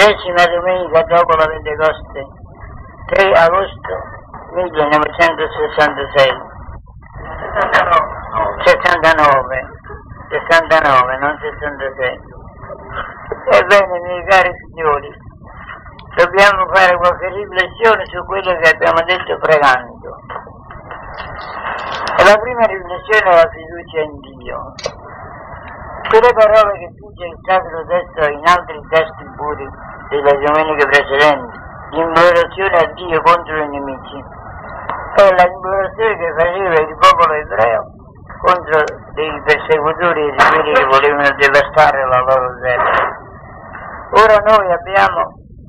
Decima domenica dopo la Pentecoste, 3 agosto 1966. 69, 69, non 66. Ebbene, miei cari figlioli, dobbiamo fare qualche riflessione su quello che abbiamo detto pregando. La prima riflessione è la fiducia in Dio. Quelle parole che dice il Sacro Testo in altri testi puri delle domeniche precedenti, l'implorazione a Dio contro i nemici, è la implorazione che faceva il popolo ebreo contro dei persecutori e di quelli che volevano devastare la loro terra. Ora noi abbiamo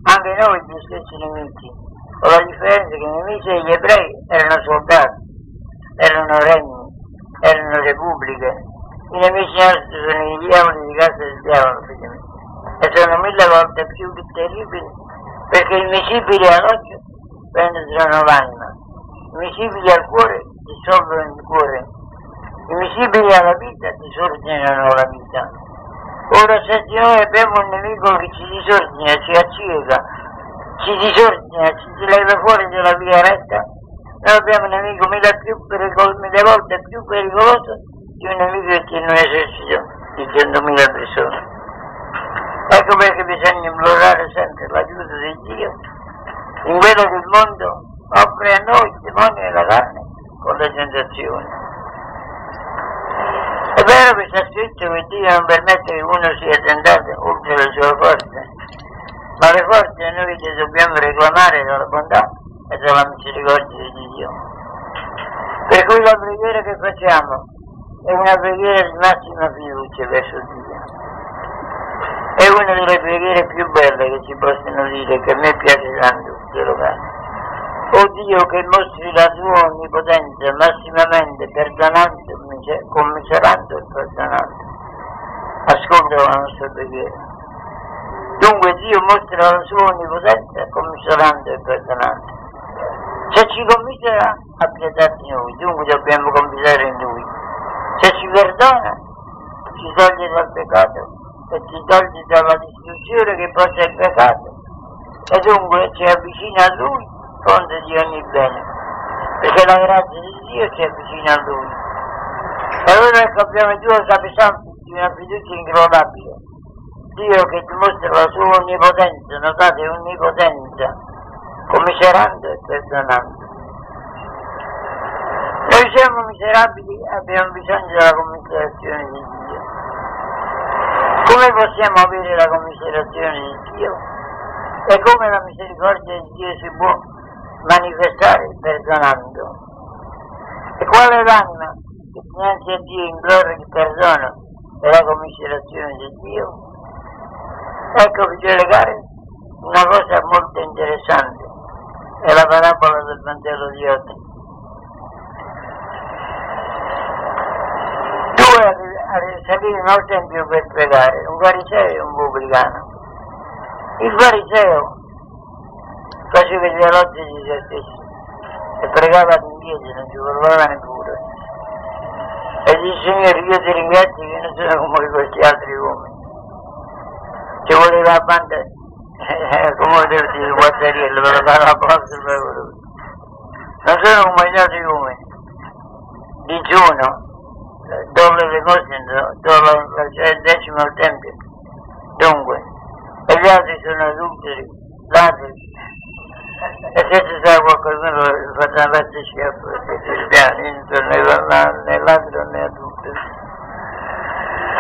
anche noi gli stessi nemici, con la differenza che i nemici degli ebrei erano soldati, erano regni, erano repubbliche, i nemici nostri sono i diavoli di casa del diavolo, e sono mille volte più terribili perché i misibili all'occhio penetrano l'anima, i misibili al cuore dissolvono il cuore, i misibili alla vita disordinano la vita. Ora se noi abbiamo un nemico che ci disordina, ci acciega, ci disordina, ci leva fuori dalla via retta, noi abbiamo un nemico mille, più pericolo, mille volte più pericoloso di un nemico che un esercito di 100.000 persone. Ecco perché bisogna implorare sempre l'aiuto di Dio in quello che il mondo offre a noi, il demonio e la carne, con le tentazioni. È vero che sta scritto che Dio non permette che uno sia tentato oltre le sue forze, ma le forze noi le dobbiamo reclamare dalla bontà e dalla misericordia di Dio. Per cui la preghiera che facciamo è una preghiera di massima fiducia verso Dio. È una delle preghiere più belle che si possono dire, che a me piace tanto, Dio caro. O Dio che mostri la tua onnipotenza massimamente perdonando, commiserando e perdonando. Ascolta la nostra preghiera. Dunque Dio mostra la sua onnipotenza commiserando e perdonando. Se ci commisera ha pietà di noi, dunque dobbiamo commiserare in Lui. Se ci perdona ci toglie dal peccato e ci toglie dalla distruzione che porta il peccato e dunque ci avvicina a Lui fonte di ogni bene, perché la grazia di Dio ci avvicina a Lui. E allora ecco abbiamo due capisanti di una fiducia incrollabile. Dio che dimostra la sua onnipotenza, notate onnipotenza, commiserando e perdonando. Siamo miserabili abbiamo bisogno della commiserazione di Dio. Come possiamo avere la commiserazione di Dio? E come la misericordia di Dio si può manifestare perdonando. E qual è l'anima che dinanzi a Dio implora il perdono e la commiserazione di Dio? Ecco, figliole cari, una cosa molto interessante è la parabola del Vangelo di oggi. A salire al tempio per pregare, un fariseo e un pubblicano. Il fariseo faceva gli elogi di se stesso e pregava all'indietro, non ci voleva neppure. E dice Signore, io ti ringrazio che non sono come questi altri uomini. Ci voleva banda, eh, come devo dire, guazzariello, per fare la posta per. Non sono come gli altri uomini. Digiuno, dopo le cose, dopo il decimo tempio. Dunque, e gli altri sono adulteri, ladri, e se ci sa qualcuno faccia la schiaffo si spianto nell'altro né a tutti.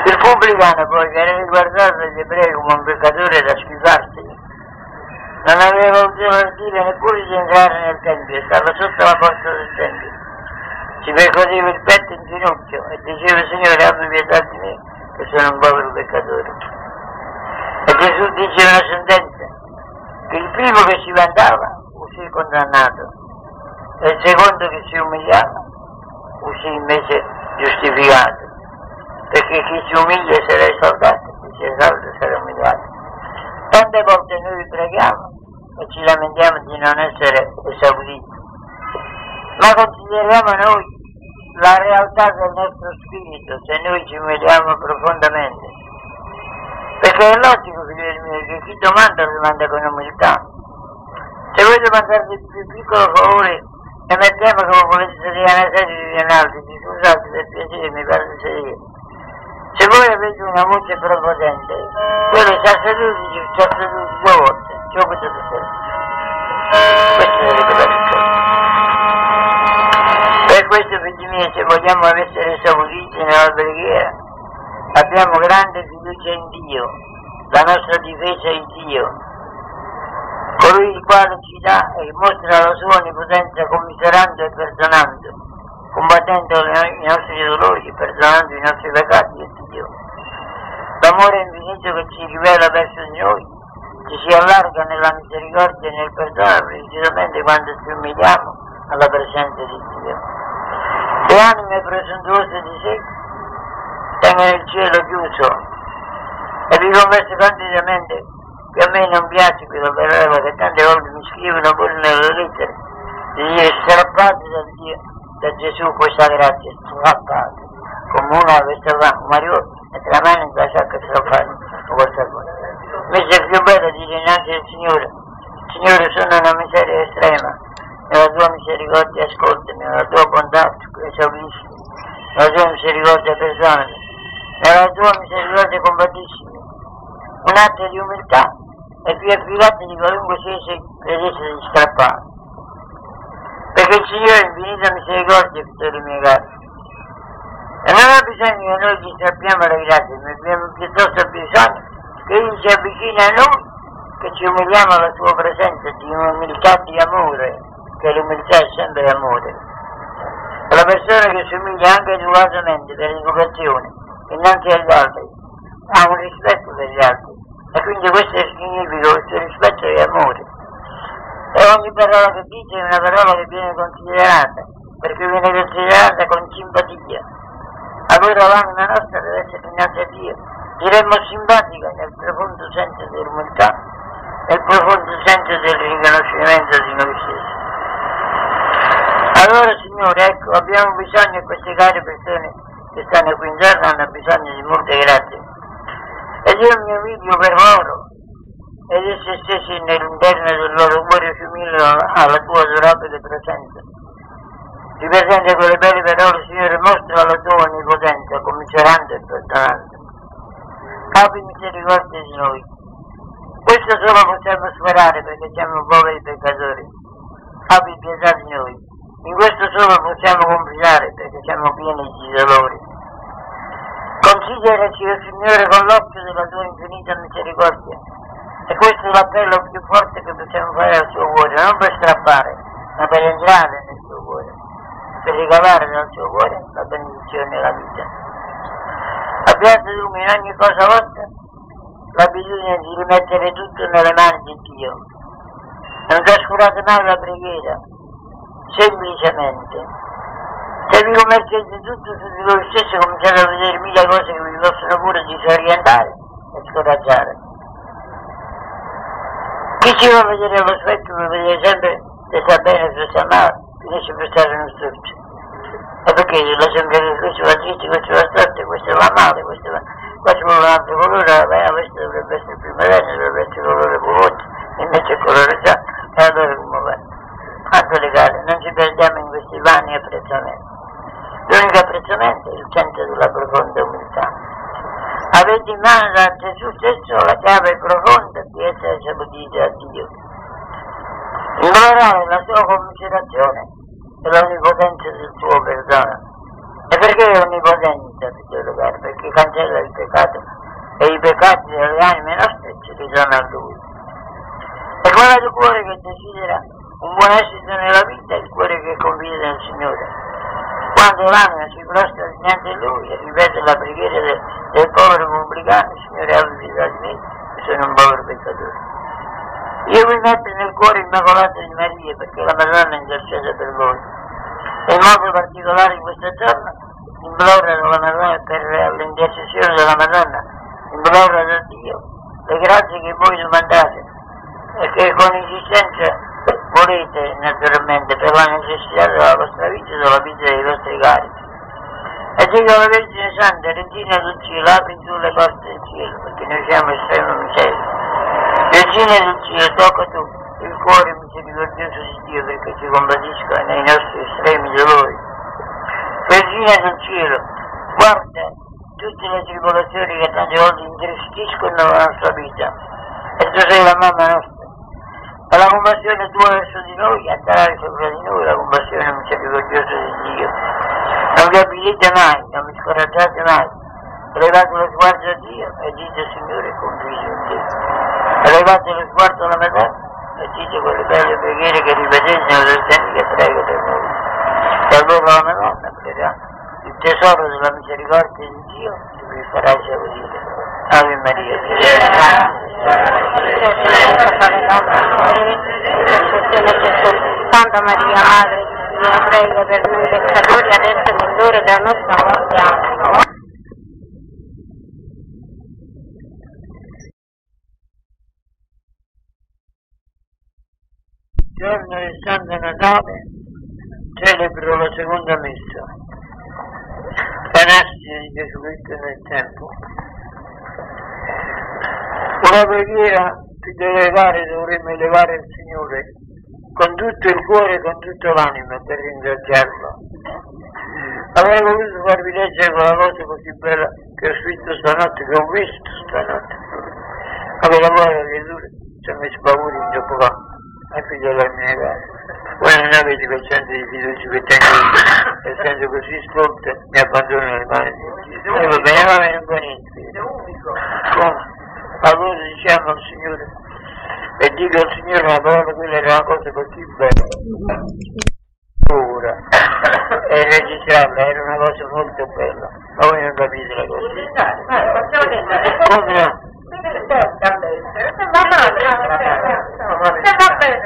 Il pubblicano poi viene riguardato dagli ebrei come un peccatore da schifarsi. Non aveva avuto dire neppure di entrare nel tempio, stava sotto la porta del tempio. Si percorreva il e diceva Signore abbi pietà di me che sono un povero peccatore. E Gesù dice una sentenza che il primo che si vantava uscì condannato e il secondo che si umiliava uscì invece giustificato perché chi si umiglia sarà esaltato chi si esalta sarà umiliato tante volte noi preghiamo e ci lamentiamo di non essere esauditi ma consideriamo noi la realtà del nostro spirito se noi ci umiliamo profondamente perché è logico, figlioli miei, che chi domanda lo domanda con umiltà. Se voi domandate il più piccolo favore e mettiamo come volete sedere una serie di analisi, scusate per piacere, mi pare di sedere. Se voi avete una voce prepotente, quello sta seduto, sta seduto due volte, ciò potete fare. Questo dovete fare Per miei, se vogliamo essere esauditi nella preghiera, abbiamo grande fiducia in Dio, la nostra difesa è Dio, colui il quale ci dà e mostra la sua onnipotenza commiserando e perdonando, combattendo i nostri dolori perdonando i nostri peccati è Dio. L'amore infinito che ci rivela verso di noi, ci si allarga nella misericordia e nel perdono precisamente quando ci umiliamo alla presenza di Dio. Le anime presuntuose di sé tengono il cielo chiuso. E vi confesso candidamente. Che a me non piace quella parola che tante volte mi scrivono pure nelle lettere. Di dire strappate da Dio, da Gesù questa grazia, strappate, come una questa va, Mario, mette la mano in la sacca e strappate, questa cosa. Invece è più bello dire innanzi al Signore, Signore sono una miseria estrema, nella tua misericordia ascoltami, nella tua bontà esaurisci, nella tua misericordia perdonami, nella tua misericordia combattisci un atto di umiltà e più affidati di qualunque sia credesse di strappare. Perché il Signore è infinita misericordia, figlioli miei cari. E non ha bisogno che noi ci strappiamo le grazie, ma abbiamo piuttosto bisogno che Egli si avvicini a noi, che ci umiliamo alla sua presenza di umiltà di amore, che l'umiltà è sempre amore. La persona che si umilia anche educatamente per educazione, innanzi agli altri, ha un rispetto per gli altri e quindi questo significa questo rispetto e amore. E ogni parola che dice è una parola che viene considerata, perché viene considerata con simpatia. Allora l'anima nostra deve essere innanzi a Dio. Diremmo simpatica nel profondo senso dell'umiltà, nel profondo senso del riconoscimento di noi stessi. Allora Signore, ecco, abbiamo bisogno, queste care persone che stanno qui intorno hanno bisogno di molte grazie ed io mi invidio per loro ed essi stessi nell'interno del loro cuore si alla tua adorabile presenza. Ti presenta quelle belle parole, Signore, mostra la tua onnipotenza, comincerando e perdonando. Abbi misericordia di noi. Questo solo possiamo sperare perché siamo poveri peccatori. Abbi pietà di noi. In questo solo possiamo confidare perché siamo pieni di dolori. Consideraci, oh Signore, con l'occhio della tua infinita misericordia. E questo è l'appello più forte che possiamo fare al suo cuore, non per strappare, ma per entrare nel suo cuore, per ricavare dal suo cuore la benedizione e la vita. Abbiate dunque in ogni cosa vostra l'abitudine di rimettere tutto nelle mani di Dio. Non trascurate mai la preghiera, semplicemente se vi commettete tutto su di voi stessi cominciate a vedere mille cose che vi possono pure disorientare e scoraggiare. Chi ci va a vedere allo specchio per vedere sempre se sta bene, se sta male, finisce per stare in un stuccio. E perché la sempre che questo va dritto, questo va storto, questo va male, questo va... Qua ci vuole un altro colore, beh, questo dovrebbe essere più moderno, dovrebbe essere colore pulotto, invece è colore giallo, e allora come va? Quanto legale, non ci perdiamo in questi vani apprezzamenti. L'unico apprezzamento è il senso della profonda umiltà. Avete in mano da Gesù stesso la chiave profonda di essere saputi a Dio. Implorare la sua commiserazione e l'onnipotenza del suo perdono. E perché è onnipotenza, figliolo caro? Perché cancella il peccato e i peccati delle anime nostre ci ritornano a Lui. E quello del cuore che desidera un buon esito nella vita è il cuore che confida nel Signore quando l'anima si prostra dinanzi a lui e ripete la preghiera del, del povero pubblicano, Signore abbi pietà di me, che sono un povero peccatore. Io vi metto nel cuore immacolato di Maria perché la Madonna intercede per voi. E in modo particolare in questo giorno imploro la Madonna per l'intercessione della Madonna, imploro da Dio le grazie che voi domandate e che con insistenza volete naturalmente per la necessità della vostra vita e della vita dei vostri cari. E dico la Vergine Santa, Regina del Cielo, apri tu le porte del cielo, perché noi siamo estremo miseria. Regina del Cielo, tocca tu il cuore misericordioso di Dio perché ci compatisca nei nostri estremi dolori. Regina del Cielo, guarda tutte le tribolazioni che tante volte intristiscono la nostra vita. E tu sei la mamma nostra. La compassione tua verso di noi attrae sopra di noi la compassione misericordiosa di Dio. Non vi abilite mai, non vi scoraggiate mai. Elevate lo sguardo a Dio e dite Signore confido in te. Elevate lo sguardo alla metà e dite quelle belle preghiere che ripetete nelle scene che prego per noi. E allora la Madonna crederà il tesoro della misericordia di Dio e vi farà esaudire. Ave Maria, Santa Maria, Madre di Dio, prega per noi peccatori, adesso e nell'ora della nostra morte. Giorno del Santo Natale celebro la seconda messa, la nascita di Gesù Cristo nel tempo. Una preghiera che deve elevare, dovremmo elevare il Signore con tutto il cuore e con tutta l'anima per ringraziarlo. Avrei voluto farvi leggere quella cosa così bella che ho scritto stanotte, che ho visto stanotte. Che lavoro che dura, ci ho messo paura in gioco qua figlio della mia casa. Voi non avete quel senso di fiducia che tengo senso così scolto mi abbandono le mani. E va bene, va bene, non fa niente. Come? Allora diciamo al Signore, e dico al Signore la parola, quella era una cosa così bella. Ora, e registrarla era una cosa molto bella, ma voi non capite la cosa. Come no?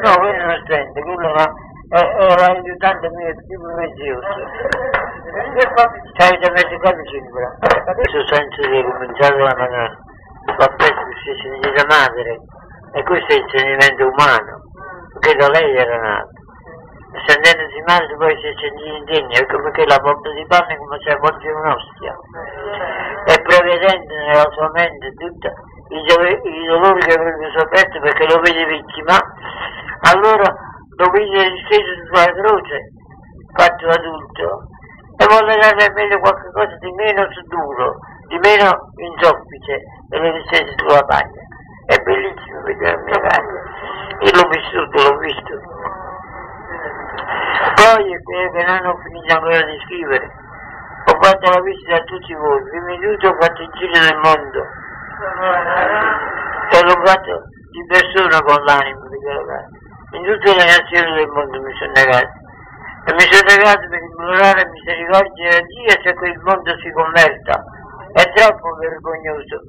No, quello non sente, quello era, è- era l'aiutante mio più prezioso. Ci ha messo qua vicino, però. Questo senso di cominciare la mattina, va preso che si sente da madre, e questo è il sentimento umano, perché da lei era nato. E sentendosi male poi si è sentito indegno, ecco perché la porta di panne è come se di un'ostia. E prevedendo nella sua mente tutti i, i dolori che avrebbe sofferto perché lo vede vittima, allora lo vide steso sulla croce, fatto adulto, e vuole dare a me qualche cosa di meno duro, di meno insoffice, e lo distese sulla paglia. È bellissimo vedere la mia casa. Io l'ho vissuto, l'ho visto. Poi, che non ho finito ancora di scrivere, ho fatto la visita a tutti voi, prima di tutto ho fatto il giro del mondo, e l'ho fatto di persona con l'anima di quella. In tutte le nazioni del mondo mi sono negato. E mi sono negato per implorare misericordia a Dio se quel mondo si converta. È troppo vergognoso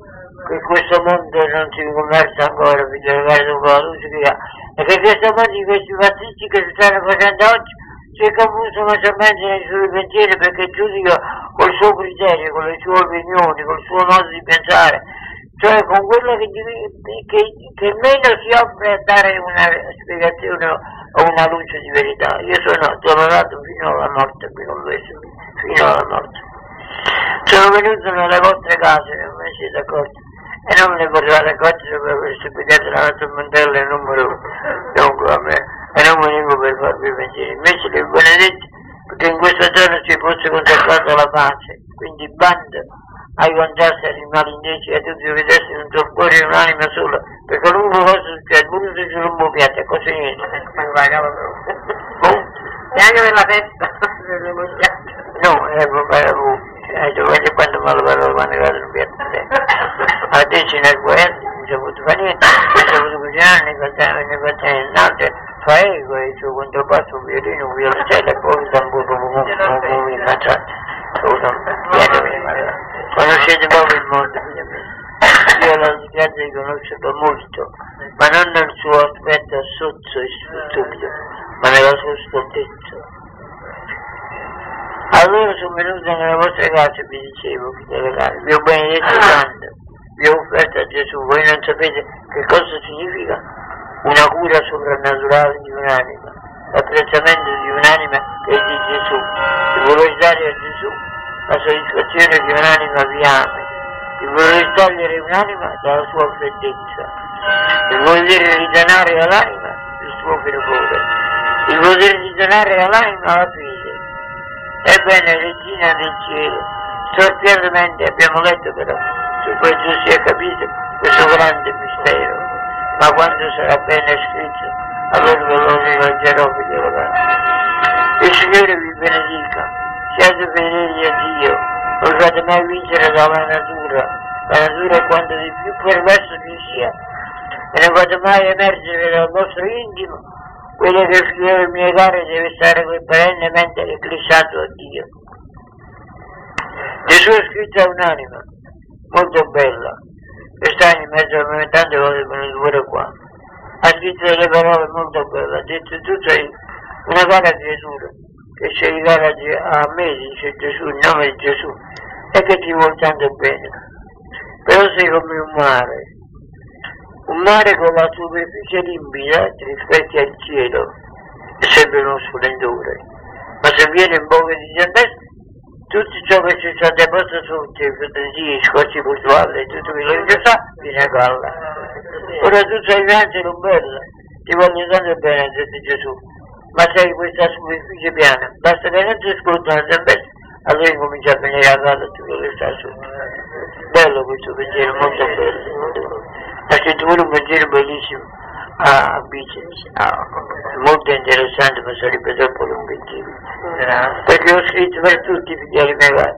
che questo mondo non si converta ancora, mi delegare dopo la luce che ha. E che questo mondo questi fascisti che si stanno facendo oggi si è confuso maggiormente nei suoi pensieri perché giudica col suo criterio, con le sue opinioni, col suo modo di pensare, cioè con quello che, che, che meno si offre a dare una spiegazione o una luce di verità. Io sono tolerato fino alla morte con lui, fino alla morte. Sono venuto nelle vostre case, non mi siete accorti, e non ne portate accorti per aver spiegato la nostra mandella numero uno, dunque a me, e non venivo per farvi pensieri. Invece li benedetti, perché in questo giorno si fosse conservata la pace, quindi bando ai contrasti agli animali indeci e a tutti i vedessi un torpore e un'anima sola, perché qualunque cosa succede, pure se c'è un po' piatto, è così niente. Punto. E anche per la festa dell'emozione. No, è proprio eh, dovete quando me lo vedo quando vado in piatto. Adesso nel guerra non ho avuto fare non ho avuto cucinare, ne facciamo, ne facciamo niente, fa ego e il suo contropasso, un violino, violoncello e poi tamburo, un po' di facciata. Conoscete proprio il mondo. Io la disgrazia di conoscerlo molto, ma non nel suo aspetto sozzo e stupido, ma nella sua stoltezza. Allora sono venuto nelle vostre case e vi dicevo, vi ho benedetto tanto, vi ho offerto a Gesù, voi non sapete che cosa significa una cura soprannaturale di un'anima, l'apprezzamento di un'anima che è di Gesù. Se volete dare a Gesù, la soddisfazione di un'anima fiamme, il voler togliere un'anima dalla sua freddezza, il voler risanare all'anima il suo fervore, il voler risanare all'anima la fede. Ebbene, Regina del Cielo, sorpiatamente abbiamo letto però, su questo si è capito questo grande mistero, ma quando sarà bene scritto, allora ve lo rileggerò, figlio Il Signore vi benedica, siate fedeli a Dio, non fate mai vincere dalla natura, la natura è quanto di più perverso vi sia, e non fate mai emergere dal vostro intimo quello che il figlio mio caro deve stare perennemente eclissato a Dio. Gesù è scritto un'anima, molto bella, che sta in mezzo a me tante volte pure qua. Ha scritto delle parole molto belle, ha detto tutto una cara creatura che si rivela a me, dice Gesù, in nome di Gesù, e che ti vuol tanto bene. Però sei come un mare, un mare con la superficie limpida rispecchia il cielo e sembra uno splendore, ma se viene in bocca di tempesta tutto ciò che ci sta deposto sotto i fantasie, i scocci puntuali, tutto quello che sa, viene a galla. Ora tu sei grande e bella, ti voglio tanto bene, ha detto Gesù, ma sei questa superficie piana, basta che non ti ascolta una tempesta, allora incomincia a venire a galla tutto quello che sta sotto. Bello questo pensiero, molto bello. Scrittura è un pensiero bellissimo. A Bices, ah, molto interessante, ma sarebbe troppo lunghissimo. Perché ho scritto per tutti i figlioli miei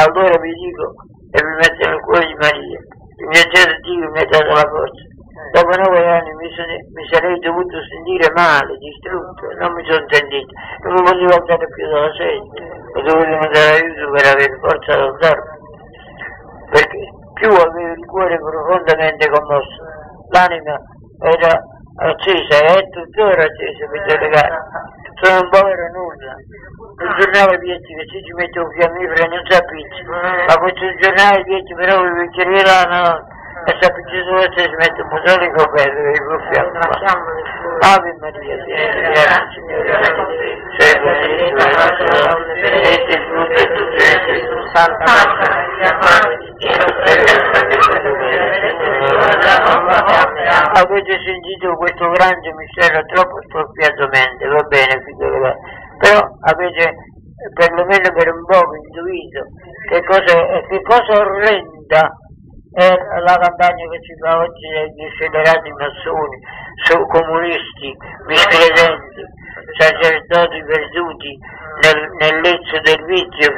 Allora vi dico e mi metto nel cuore di Maria, il mio Dio Dio mi ha dato la forza. Dopo nove anni mi, sono, mi, sarei dovuto sentire male, distrutto, non mi sono sentito, non mi potevo alzare più dalla sedia, ho dovuto mandare aiuto per avere forza ad alzarmi, perché più avevo il cuore profondamente commosso, l'anima era accesa e è tuttora accesa per delegare. Sono un povero nulla. Un giornale vecchio che se ci mette un fiammifero non si appiccia, ma questo giornale vecchio però vi vecchieria la notte e si appiccia solo se si mette un di coperto e il fiamma. Ave Maria, piena di Signore, sei benedetta nella tua donna, benedetto il frutto tutti i Santa Maria, Madre avete sentito questo grande mistero troppo storpiatamente, va bene figlio però avete perlomeno per un po' intuito che cosa, che cosa orrenda è la campagna che si fa oggi degli scelerati massoni, su comunisti, miscredenti, sacerdoti perduti nel, nel lezzo del vizio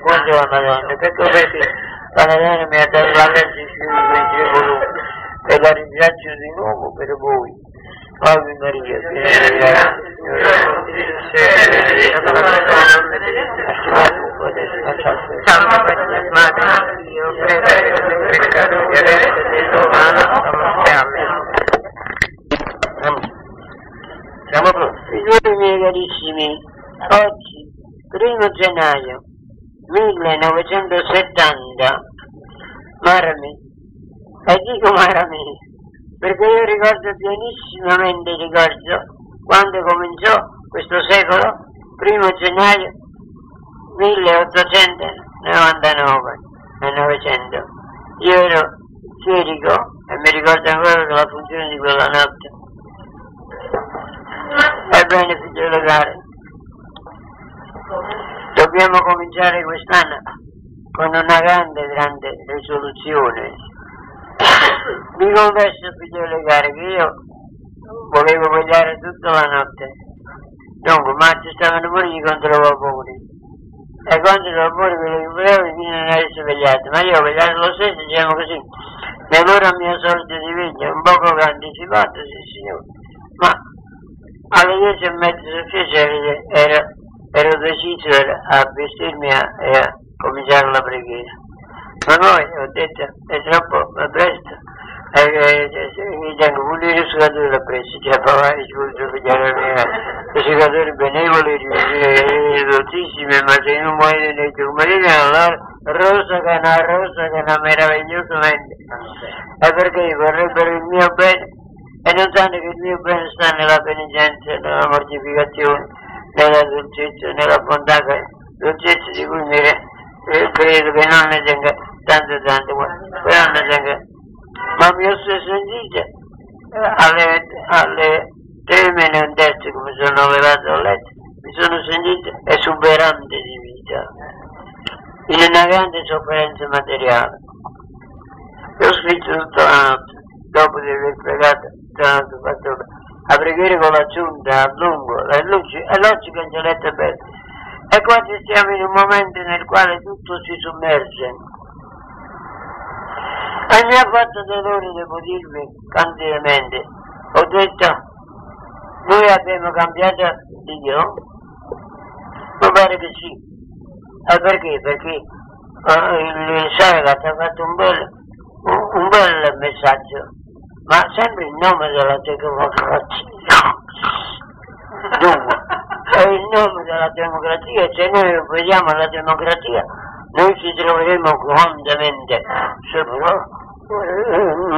contro la Madonna. Ecco perché Madonna mi ha grazia di volumi e la ringrazio di nuovo per voi. Ave Maria, piena di grazia, Santa Maria, Madre di Dio, prega per noi peccatori adesso e nell'ora Siamo? Signori miei carissimi, oggi, primo gennaio 1970, Marami, e dico Marami, perché io ricordo pianissimamente, ricordo, quando cominciò questo secolo, primo gennaio 1899 e 900. Io ero chierico e mi ricordo ancora della funzione di quella notte. Ebbene, figliolo caro, dobbiamo cominciare quest'anno con una grande, grande risoluzione. Vi confesso, figliolo caro, che io volevo vegliare tutta la notte. Dunque, ma ci stavano pure i controvapori. E quando i vapori quello che volevo di non essere svegliato, ma io ho vegliato lo stesso, diciamo così, nell'ora mia solita di veglia, un poco anticipato, sì signore, ma alle dieci e mezza successive ero, ero deciso a vestirmi e a cominciare la preghiera. Ma poi ho detto, è troppo presto, e, mi tengo pulire il sudatore presso, cioè provare il suo figliare i segatori benevoli, dotissimi, ma se non muoiono nei turmalini, allora rosa che una rosa che una meravigliosa mente. E perché vorrebbero il mio bene e non sanno che il mio bene sta nella penitenza, nella mortificazione, nella dolcezza, nella bontà l'oggetto di cui mi eh, credo che non ne tenga tanto tanto, però ne tenga. Ma mi ho sentito eh, alle, alle tre meno un terzo mi sono levato a letto, mi sono sentito esuberante di vita, in una grande sofferenza materiale. E ho scritto tutta la notte, dopo di aver pregato tutta la fatto a preghiera con la giunta a lungo, è logico, è logico che ci letto bene. E quasi siamo in un momento nel quale tutto si sommerge. E mi ha fatto dolore, devo dirvi, candidamente. Ho detto, noi abbiamo cambiato Dio? Mi pare che sì. E perché? Perché eh, il Saragat ha fatto un bel, un, un bel messaggio, ma sempre in nome della democrazia. Dunque, è il nome della democrazia, se noi vediamo la democrazia, noi ci troveremo grandemente,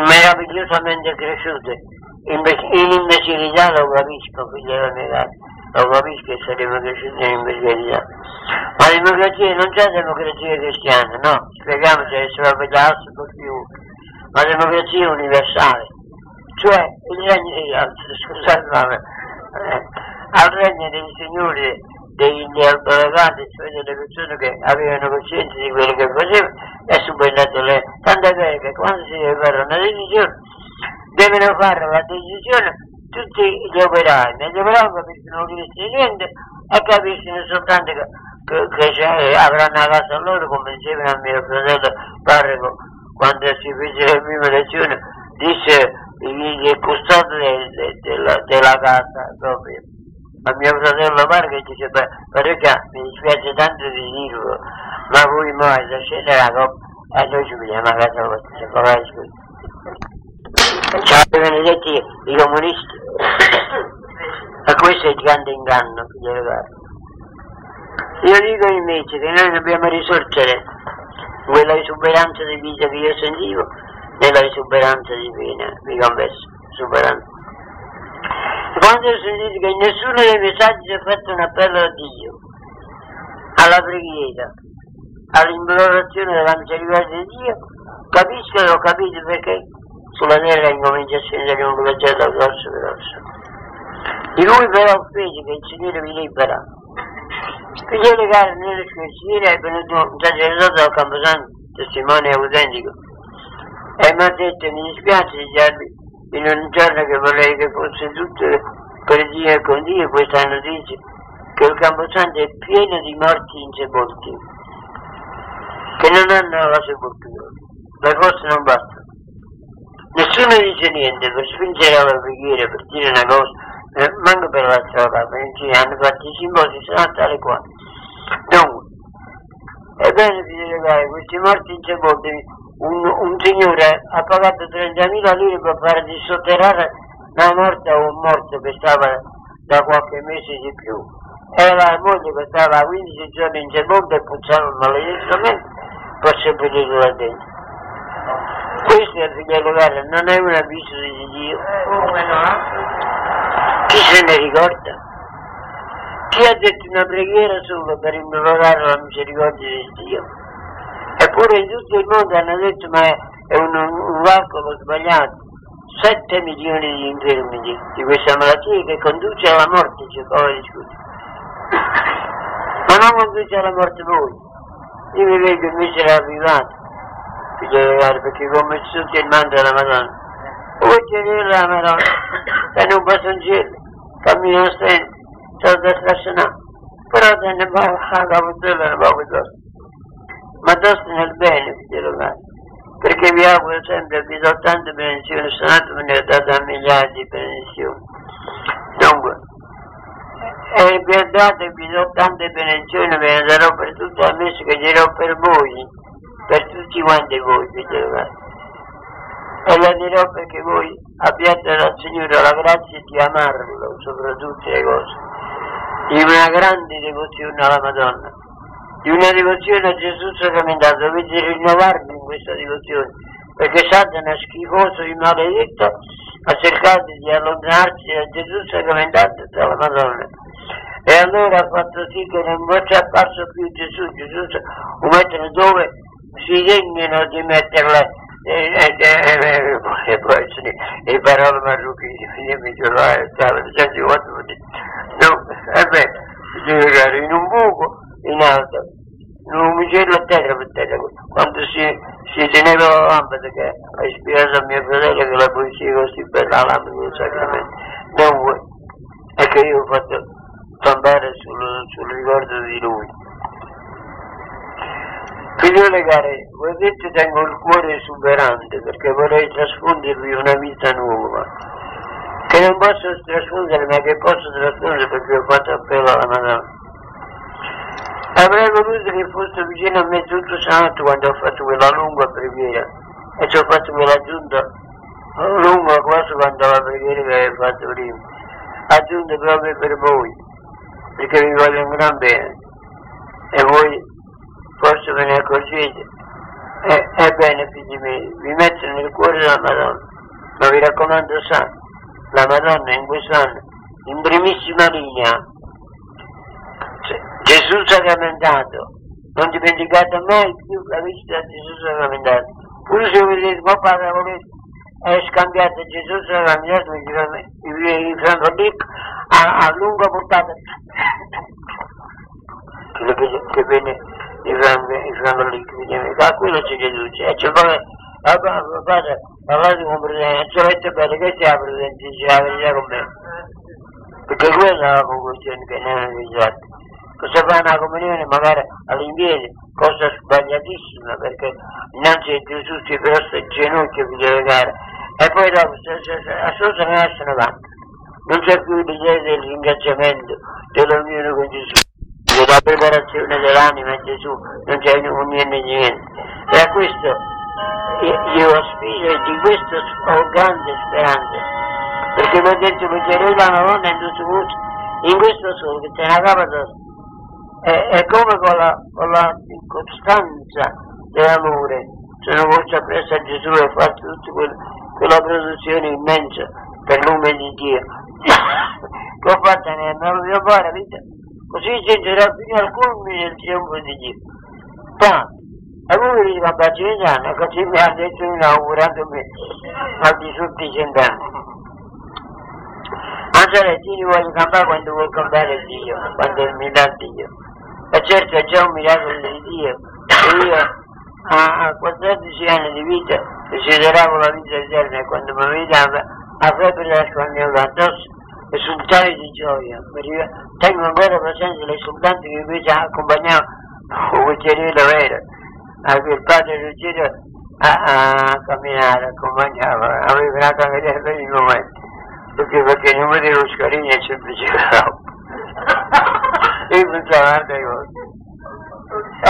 meravigliosamente cresciute. Invece, in imbecillità lo capisco, della mia casa, lo capisco che saremo cresciuti in imbecillità. Ma democrazia non c'è democrazia cristiana, no, spieghiamoci se la pedasso per più, ma democrazia universale, cioè il regno di scusate, ma, eh, al regno dei signori degli albergati, cioè delle persone che avevano coscienza di quello che facevano, è subentrato lei. Tanto è vero che quando si deve fare una decisione, devono fare la decisione tutti gli operai, ma gli operai non capiscono niente e capiscono soltanto che, che, che c'è- avranno la casa loro, come diceva il mio fratello parroco quando si fece la prima lezione, disse il, il custode de- de- della, della casa proprio a mio fratello Marco dice "Beh, parecchia mi dispiace tanto di dirlo ma voi mo esercete la coppa e noi ci vediamo a casa vostra scusa ci avevano detto i comunisti. E questo è il grande inganno io dico invece che noi dobbiamo risorgere quella esuberanza di vita che io sentivo nella esuberanza di pena mi confesso esuberanza quando ho sentito che nessuno dei messaggi ha fatto un appello a Dio, alla preghiera, all'implorazione della misericordia di Dio, capisco e ho capito perché sulla terra a scendere un flagello grosso grosso. Di lui però fede che il Signore mi libera. Figlioli cari, nelle scuole è venuto un sacerdote al Camposanto, testimone autentico, e mi ha detto mi dispiace di darvi in un giorno che vorrei che fosse tutto per Dio e con Dio questa notizia che il Camposanto è pieno di morti insepolti che non hanno la sepoltura. Ma forse non basta. Nessuno dice niente per spingere alla preghiera per dire una cosa eh, manco per la strada perché hanno fatto i simbosi sono tale quale dunque ebbene figlio cari questi morti insepolti un, un signore ha pagato 30.000 lire per fare dissotterrare una morta o un morto che stava da qualche mese di più. E la moglie che stava 15 giorni in sepolto e puzzava maledettamente per seppellirlo là dentro. Questo è figlio caro, non è un avviso di Dio. Chi se ne ricorda? Chi ha detto una preghiera solo per implorare la misericordia di Dio? Eppure in tutto il mondo hanno detto ma è un, un calcolo sbagliato. 7 milioni di infermi di, di questa malattia che conduce alla morte, c'è poco di scusa. Ma non conduce alla morte voi. Io vi vedo invece di caro, perché come tutti il manto della Madonna. Voi tenere la Madonna, che non un cielo, cammino stento, sono da stazionare, però te ne va a capitolo e ne va a ma dosto nel bene, figlio caro, perché vi auguro sempre, vi do tante benedizioni, Sanato me ne ha dato a migliaia di benedizioni. Dunque, e vi ho dato e vi do tante benedizioni, ve ne darò per tutto il mese che dirò per voi, per tutti quanti voi, figlio caro. E la dirò perché voi abbiate dal Signore la grazia di amarlo sopra tutte le cose, di una grande devozione alla Madonna di una devozione a Gesù sacramentato, dovete rinnovarvi in questa devozione, perché Satana schifoso e maledetto ha cercato di allontanarsi da Gesù sacramentato e dalla Madonna. E allora ha fatto sì che non fosse apparso più Gesù, Gesù lo mettono dove si degnano di metterla e, e, e, e poi le parole marruchine, mi trovavo, stavo dicendo no, e beh, bisogna andare in un buco, in alto, un uccello a terra per terra, quando si, si teneva la lampada che ha ispirato a mio fratello che la poesia così bella la lampada del sacramento, non vuoi, e che io ho fatto tombare sul, sul ricordo di lui. Figliole care, voi detto tengo il cuore esuberante perché vorrei trasfondervi una vita nuova, che non posso trasfondere ma che posso trasfondere perché ho fatto appello alla Madonna. Voluto che fosse vicino a me tutto santo quando ho fatto quella lunga preghiera. E ci ho fatto quella giunta lunga quasi quando la preghiera che avevo fatto prima, aggiunta proprio per voi, perché vi voglio un gran bene. E voi forse ve ne accorgete. Ebbene, figli miei, vi metto nel cuore la Madonna, ma vi raccomando sa, la Madonna in quest'anno, in primissima linea, Gesù sacramentato, non dimenticate mai più la visita di Gesù sacramentato. Pure se vedete, ma padre volete, è scambiato Gesù sacramentato, i francolini a, a lunga portata, quello che, viene i francolini, da quello ci riduce, e c'è poi, padre, parlate con Presidente, ci avete bene che sia Presidente, dice la verità con me, perché quella è la conclusione che ne hanno risolto cosa fa una comunione magari all'indietro, cosa sbagliatissima perché innanzi a Gesù si prosta il ginocchio per pregare e poi dopo se, se, ne avanti. Non c'è più l'idea del ringraziamento, dell'unione con Gesù, della preparazione dell'anima a Gesù, non c'è niente niente. E a questo io, io aspiro e di questo ho grande speranza, perché l'ho detto perché la Madonna in tutto in questo solo che c'è una capa addosso è, è come con la, con la costanza dell'amore, se non voce presso a Gesù e fa tutta quella, produzione immensa per lume di Dio, che ho fatto nella mia buona vita, così sentirà fino al culmine del trionfo di Dio. Tanto, e voi vi dico a Bacimitano, così mi ha detto inaugurandomi al di sotto i cent'anni. Angeletini voglio campare quando vuoi campare Dio, quando mi dà Dio. E certo è già un miracolo di Dio, e io a, a 14 anni di vita desideravo la vita eterna e quando mi vedeva a febbre la squagnava addosso e sultani di gioia. Tengo ancora presente le soltanti che invece accompagnavano un cucchiarino vero, anche il padre Ruggero a, a camminare, accompagnava, aveva una cameriera per il momento, perché, perché non vedevo scarini e semplicemente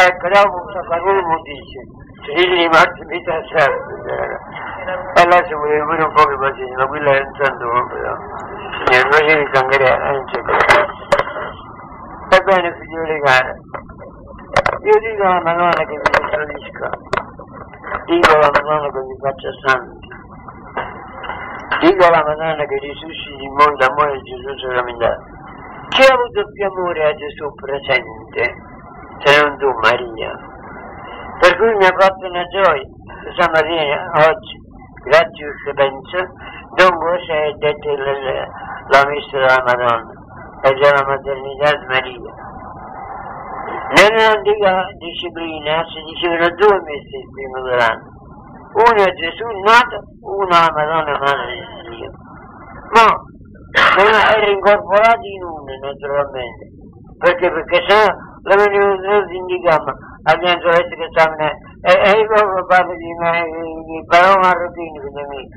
ecco dopo qualcuno dice figli morti vita sempre e là ci voleva pure un po' di pazienza ma quello è un santo però. Signore facevi il cangreno non c'è ebbene figlioli cari io dico alla Madonna che mi tradisca dico alla Madonna che mi faccia santi dico alla Madonna che risusciti in mondo amore di Gesù sacramentato chi ha avuto più amore a Gesù presente, se non tu Maria? Per cui mi ha fatto una gioia, San Maria oggi, grazie eccellenza, non voi è detto la, la messa della Madonna e della maternità di Maria. Nell'antica disciplina si dicevano due messe il primo dell'anno, una a Gesù nato, una alla Madonna Madre di Dio. Ma era incorporato in uno naturalmente, perché, perché se no la venivano indicava agli dovesse che stavano e, e io parlo di me, di parole marocchini quindi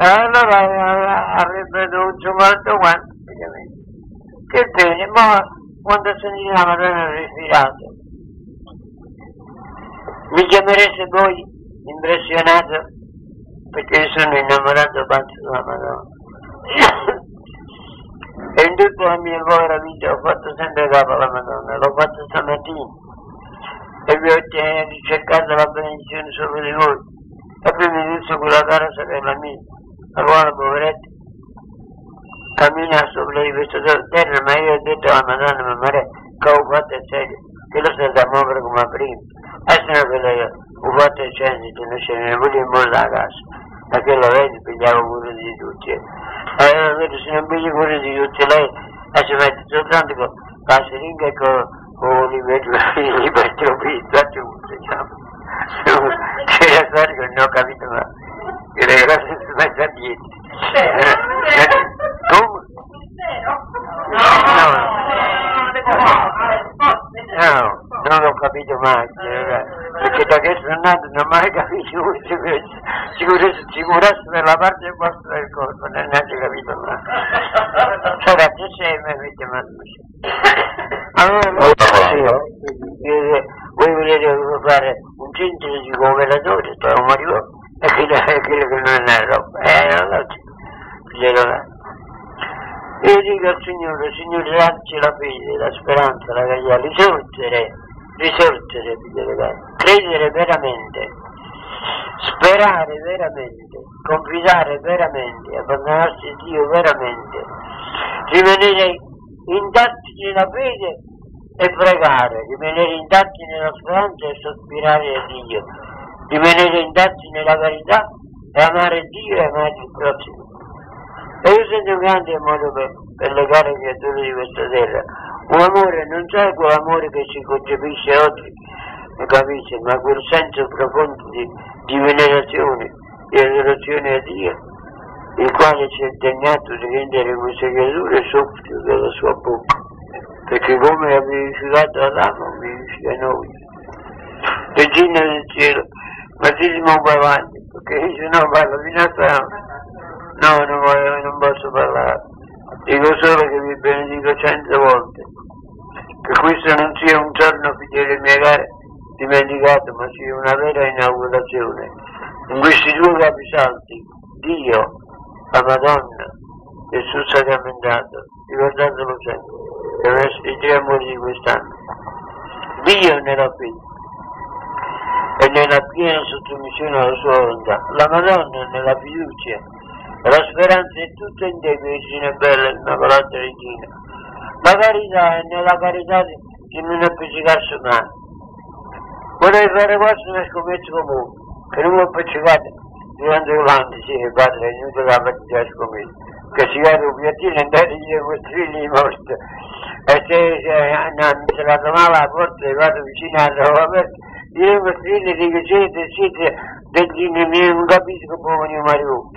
e allora avrebbe dovuto quanto quanto, che bene, ma quando sentì la Madonna respirato, mi chiamereste voi impressionato? Perché sono innamorato pazzo della Madonna. E in tutta la mia povera vita ho fatto sempre capo alla Madonna, l'ho fatto stamattina e vi ho cercato la benedizione sopra di voi e prima di tutto quella cara sorella mia, la quale poveretta cammina sopra di questo terra, ma io ho detto alla Madonna, ma Maria, che ho fatto il serio, che lo sta da muovere come prima. E se no che lei ho fatto il censo, non ce ne volevo in molto a casa. E che lo vedi, pigliavo cura di tutti. E allora vedo, se non pigli cura di tutti, lei e si mette soltanto con la siringa e con, con i vetri per tropizza, tutto, diciamo. Che era stato che non ho capito mai. Che le cose si mette a dietro. Come? No, non l'ho capito mai, eh, perché da che sono nato non ho mai capito sicurezza, sicurezza nella parte vostra del corpo, non ho neanche capito mai. Sarà piacere mi avete mandato. Allora, voi volete fare un centro di cooperatori, sto un marito, e quello che non è roba, eh, non lo c'è, glielo dà. Io dico al Signore, Signore, dacci la fede, la speranza, la carità, risorgere, risorgere, credere veramente, sperare veramente, confidare veramente, abbandonarsi a Dio veramente, rimanere intatti nella fede e pregare, rimanere intatti nella speranza e sospirare a Dio, rimanere intatti nella carità e amare Dio e amare il prossimo. E io sento un grande amore per, per le care creature di questa terra. Un amore non c'è quell'amore che si concepisce oggi, mi capisce, ma quel senso profondo di, di venerazione, di adorazione a Dio, il quale si è impegnato di rendere queste creature soffio dalla sua bocca. Perché come ha vivificato Adamo, vivifica noi. Regina del cielo, battesimo qua avanti, perché se no parlo fino a. No, non, voglio, non posso parlare. Dico solo che vi benedico cento volte. Che questo non sia un giorno, figli miei cari, dimenticato, ma sia una vera inaugurazione. In questi due capisaldi, Dio, la Madonna, Gesù sacramentato, ricordatelo sempre, essere i tre amori di quest'anno. Dio nella fede e nella piena sottomissione alla sua volontà, la Madonna nella fiducia la speranza è tutta in te, Vergine bella, immacolata regina. La carità è nella carità di non appiccicarsi mai. Vorrei fare quasi una scommessa comune, che non mi appiccicate durante l'anno, sì, padre, è inutile la partita di scommessa, che si vede un piattino e andate a questi figli morti. E se, se non se la tomava la porta e vado vicino alla roba io a questi figli dico, siete, siete degli nemici, non capisco come mio marito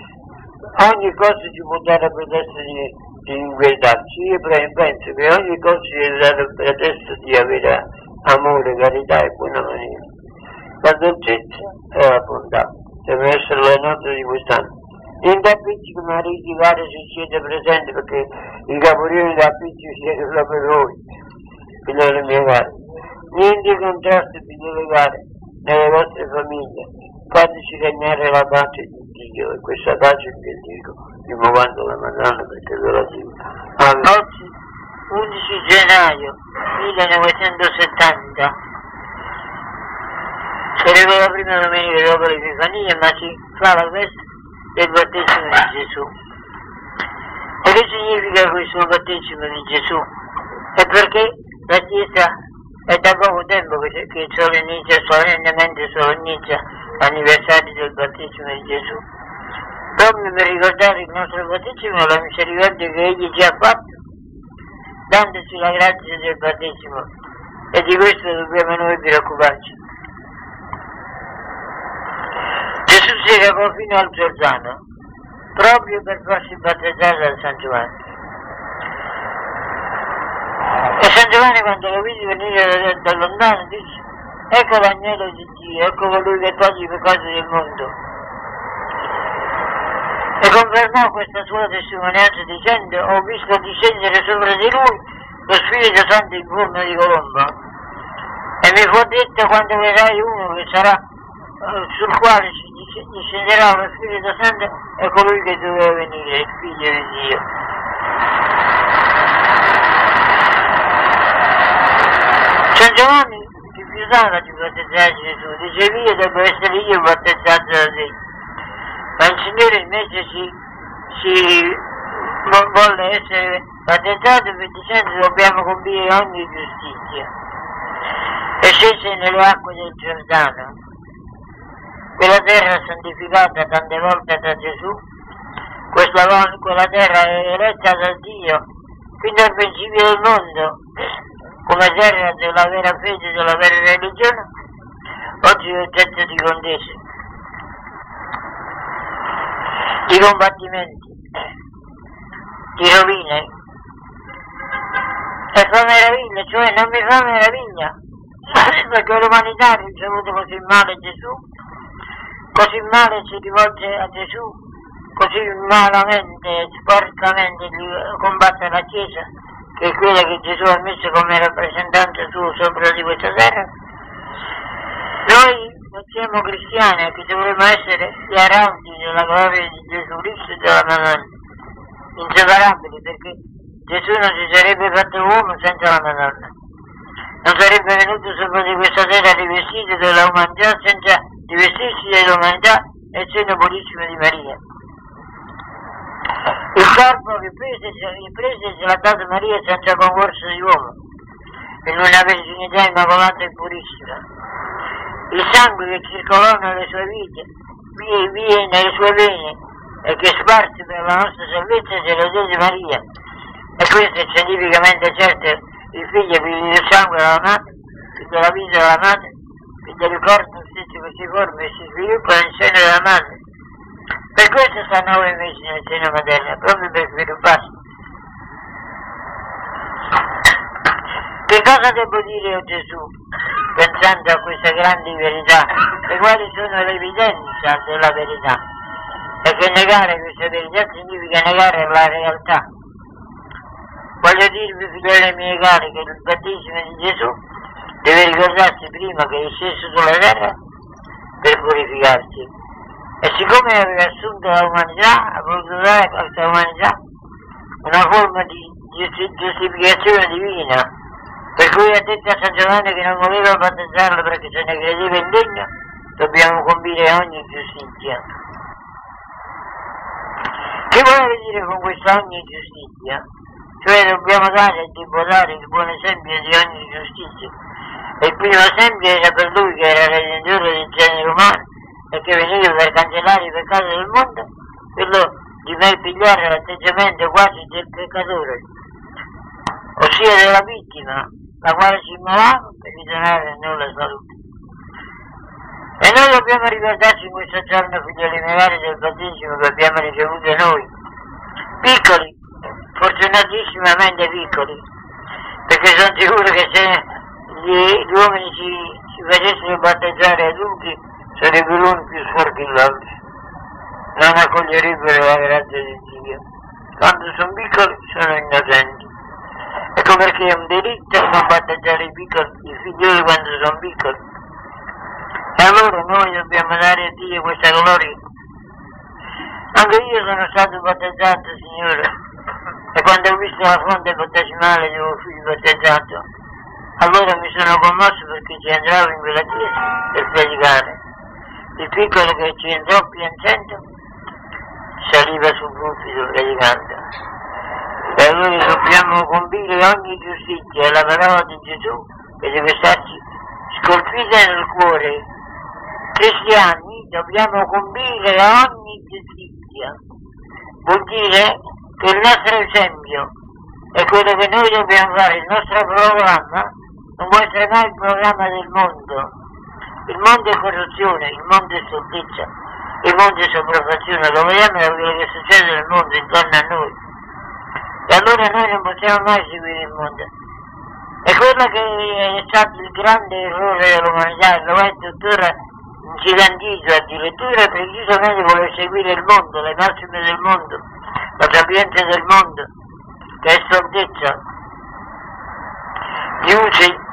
ogni cosa ci può dare pretesto di, di inquietarci. Io penso che ogni cosa ci deve dare pretesto di avere amore, carità e buona maniera. La dolcezza e la bontà deve essere la nota di quest'anno. Niente appicci come mariti vari se siete presenti perché i capolini da appicci siete proprio voi, figlioli miei cari. Niente contrasti, figlioli cari, nelle vostre famiglie. Fateci regnare la pace di Dio e questa pace che dico, rimuovendo la Madonna perché la dico. Oggi, 11 gennaio 1970, sarebbe la prima domenica dopo l'Epifania, ma si fa la festa del battesimo di Gesù. E che significa questo battesimo di Gesù? È perché la Chiesa è da poco tempo che, che solennizza, solennemente solennizza l'anniversario del battesimo di Gesù. Proprio per ricordare il nostro battesimo, la misericordia che Egli ci ha fatto, dandoci la grazia del battesimo. E di questo dobbiamo noi preoccuparci. Gesù si recò fino al Giordano, proprio per farsi battezzare dal San Giovanni. E Giovanni quando lo vide venire da, da lontano disse, ecco l'agnello di Dio, ecco colui che toglie i peccati del mondo. E confermò questa sua testimonianza dicendo, ho visto discendere sopra di lui lo Spirito Santo in forma di colomba. E mi fu detto quando vedrai uno che sarà sul quale discenderà lo Spirito Santo è colui che doveva venire, il figlio di Dio. San Giovanni rifiutava di battezzare Gesù, diceva io devo essere io battezzato da te. Ma il Signore invece si, si vo- volle essere battezzato per dicendo dobbiamo compire ogni giustizia. E scese nelle acque del Giordano. Quella terra santificata tante volte da Gesù, questa quella terra è eletta da Dio fin dal principio del mondo, come terra della vera fede della vera religione, oggi è oggetto di contese, di combattimenti, di rovine. E fa meraviglia, cioè non mi fa meraviglia, perché l'umanità ha ricevuto così male Gesù, così male si rivolge a Gesù, così malamente sporcamente combatte la Chiesa, che è quella che Gesù ha messo come rappresentante suo sopra di questa terra. Noi non siamo cristiani che dovremmo essere gli arauti della gloria di Gesù Cristo e della Madonna, inseparabili, perché Gesù non si sarebbe fatto uomo senza la Madonna. Non sarebbe venuto sopra di questa terra rivestito della umanità senza rivestirsi dell'umanità e il seno purissimo di Maria. Il corpo che prese, che prese ce l'ha dato Maria senza concorso di uomo, in una verginità immacolata e purissima. Il sangue che circolò nelle sue vite, vie, vie nelle sue vene e che sparse per la nostra salvezza ce lo diede Maria. E questo è scientificamente certo, il figlio figlio del sangue della madre, figlio della vita della madre, figlio del corpo stesso che si forma e si sviluppa nel seno della madre. Per questo sta nove mesi nel seno materno, proprio per svilupparsi. Che cosa devo dire a Gesù, pensando a queste grandi verità, e quali sono le evidenze della verità? Perché negare queste verità significa negare la realtà. Voglio dirvi, figlioli miei cari, che il battesimo di Gesù deve ricordarsi prima che è sceso sulla terra per purificarsi. E siccome aveva assunto l'umanità, ha voluto dare a questa umanità una forma di giusti- giustificazione divina, per cui ha detto a San Giovanni che non voleva battezzarlo perché se ne credeva indegno, dobbiamo compire ogni giustizia. Che vuole dire con questa ogni giustizia? Cioè dobbiamo dare e devo dare il buon esempio di ogni giustizia. E il primo esempio era per lui che era redentore del genere umano che veniva per cancellare i peccati del mondo, quello di me pigliare l'atteggiamento quasi del peccatore, ossia della vittima, la quale si immolava per ritornare a noi salute. E noi dobbiamo ricordarci in questo giorno, figlioli miei, del battesimo che abbiamo ricevuto noi, piccoli, fortunatissimamente piccoli, perché sono sicuro che se gli, gli uomini si, si facessero battezzare adulti più sporchi dell'altro, non accoglierebbero la grazia di Dio. Quando sono piccoli sono innocenti. Ecco perché è un delitto non battezzare i piccoli, i figlioli quando sono piccoli. E allora noi dobbiamo dare a Dio questa gloria. Anche io sono stato battezzato, Signore, e quando ho visto la fonte battesimale di mio figlio battezzato, allora mi sono commosso perché ci andavo in quella chiesa per predicare. Il piccolo che ci entrò piangendo saliva sul pulpito predicando. E allora dobbiamo compire ogni giustizia, è la parola di Gesù che deve starci scolpita nel cuore. Cristiani dobbiamo compire ogni giustizia. Vuol dire che il nostro esempio è quello che noi dobbiamo fare, il nostro programma non può essere mai il programma del mondo. Il mondo è corruzione, il mondo è stoltezza, il mondo è sopraffazione, lo vediamo da quello che succede nel mondo intorno a noi. E allora noi non possiamo mai seguire il mondo. E quello che è stato il grande errore dell'umanità, lo è tuttora ingigantito addirittura precisamente vuole seguire il mondo, le massime del mondo, la sapienza del mondo, che è stoltezza, gli usi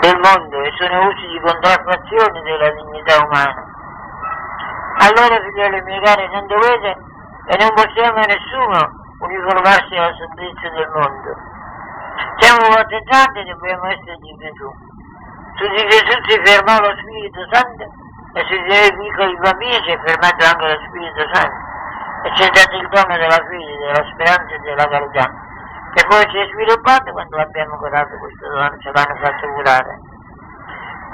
del mondo e sono usi di contraffazione della dignità umana. Allora, figlioli miei cari, non dovete e non possiamo nessuno uniformarsi alla sottizia del mondo. Siamo battezzati e dobbiamo essere di Gesù. Su di Gesù si fermò lo Spirito Santo e su di noi piccoli bambini si è fermato anche lo Spirito Santo. e c'è stato il dono della fede, della speranza e della carità, che poi si è sviluppato quando abbiamo curato questo dono, ce l'hanno fatto curare.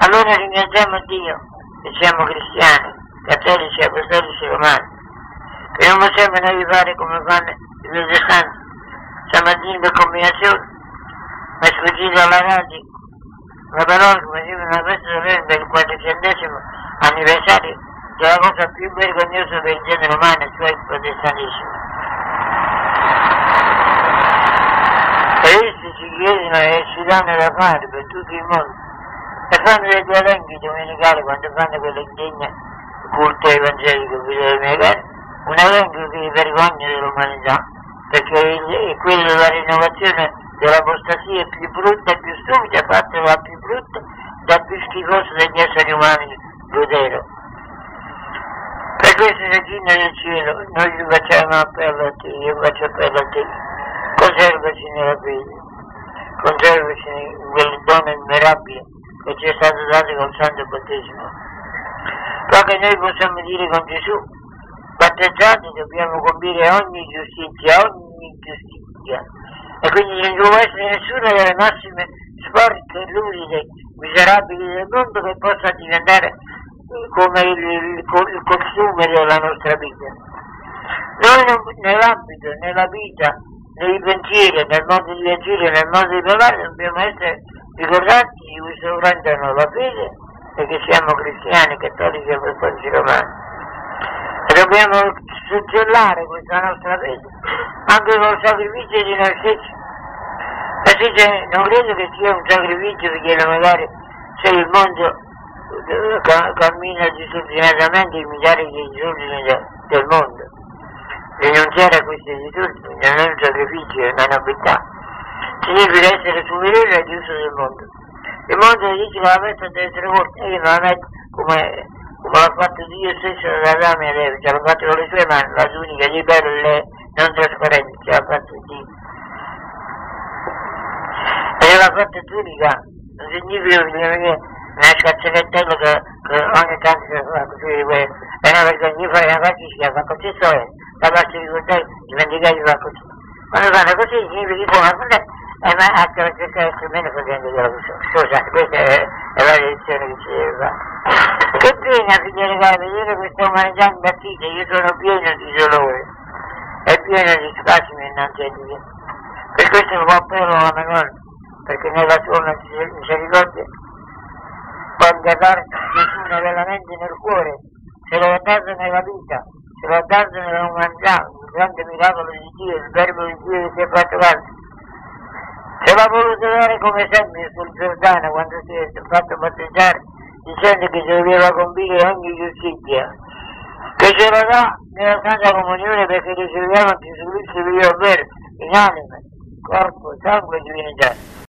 Allora ringraziamo Dio che siamo cristiani, cattolici, apostolici romani, che non possiamo noi fare come fanno i protestanti, stamattina per combinazione, ma sfuggito alla radio, la parola che faceva una solenne del 400 anniversario della cosa più vergognosa del genere umano, cioè il protestantismo. Essi ci chiedono e ci danno da fare per tutto il mondo e fanno degli elenchi domenicali quando fanno quelle indegne culto evangelico, miei cari, un elenco che vergogna dell'umanità, perché è quello della rinnovazione dell'apostasia più brutta e più stupida, fatta la più brutta, la più schifosa degli esseri umani, Lutero. Per questo Regina del Cielo, noi ti facciamo appello a te, io faccio appello a te, conservaci nella fede, conservaci in quel dono immirabile che ci è stato dato col Santo Battesimo. Che noi possiamo dire con Gesù, battezzati dobbiamo compiere ogni giustizia, ogni giustizia. E quindi non può essere nessuna delle massime sporche, luride, miserabili del mondo che possa diventare come il, il, il costume della nostra vita. Noi non, nell'ambito, nella vita, nei pensieri, nel modo di agire, nel modo di parlare, dobbiamo essere ricordati di questo grande dono, la fede, e che siamo cristiani, cattolici e apostolici romani. E dobbiamo suggellare questa nostra fede anche col sacrificio di noi stessi. E dice, non credo che sia un sacrificio perché magari se il mondo cammina disordinatamente imitare gli disordini del mondo. A questi disordini non è un sacrificio, è una nobiltà. Significa essere superiore al giusto del mondo. Il mondo dice che la festa deve essere corta, io non la metto come, come l'ha fatto Dio stesso da Adamo ed Eva, l'ha fatto con le sue mani, la tunica di pelle non trasparente, ce l'ha fatto Dio. E l'ha fatto tunica, non significa che una scazzarettello che, che ogni tanto si fa così, è una vergogna, io farei una fa è, ricordare, dimenticare di fare così. Quando fanno così significa che buona, eh, ma anche la cercare meno facendo della Scusa, questa è, è la lezione che ci deve fare. Che pena, figliere cari, vedere questa umanità imbattita, io sono pieno di dolore e pieno di spasimi innanzi a Dio. Per questo po' appello alla memoria, perché nella sua misericordia può dare Gesù veramente nel cuore, se lo dato nella vita, se lo ha dato nell'umanità, il grande miracolo di Dio, il verbo di Dio che si è fatto carne. Se l'ha voluto dare come esempio sul Giordano quando si è fatto battezzare, dicendo che si doveva compiere ogni giustizia, che ce la dà nella Santa Comunione perché riceviamo Gesù Cristo Dio vero, in anima, corpo, sangue e divinità.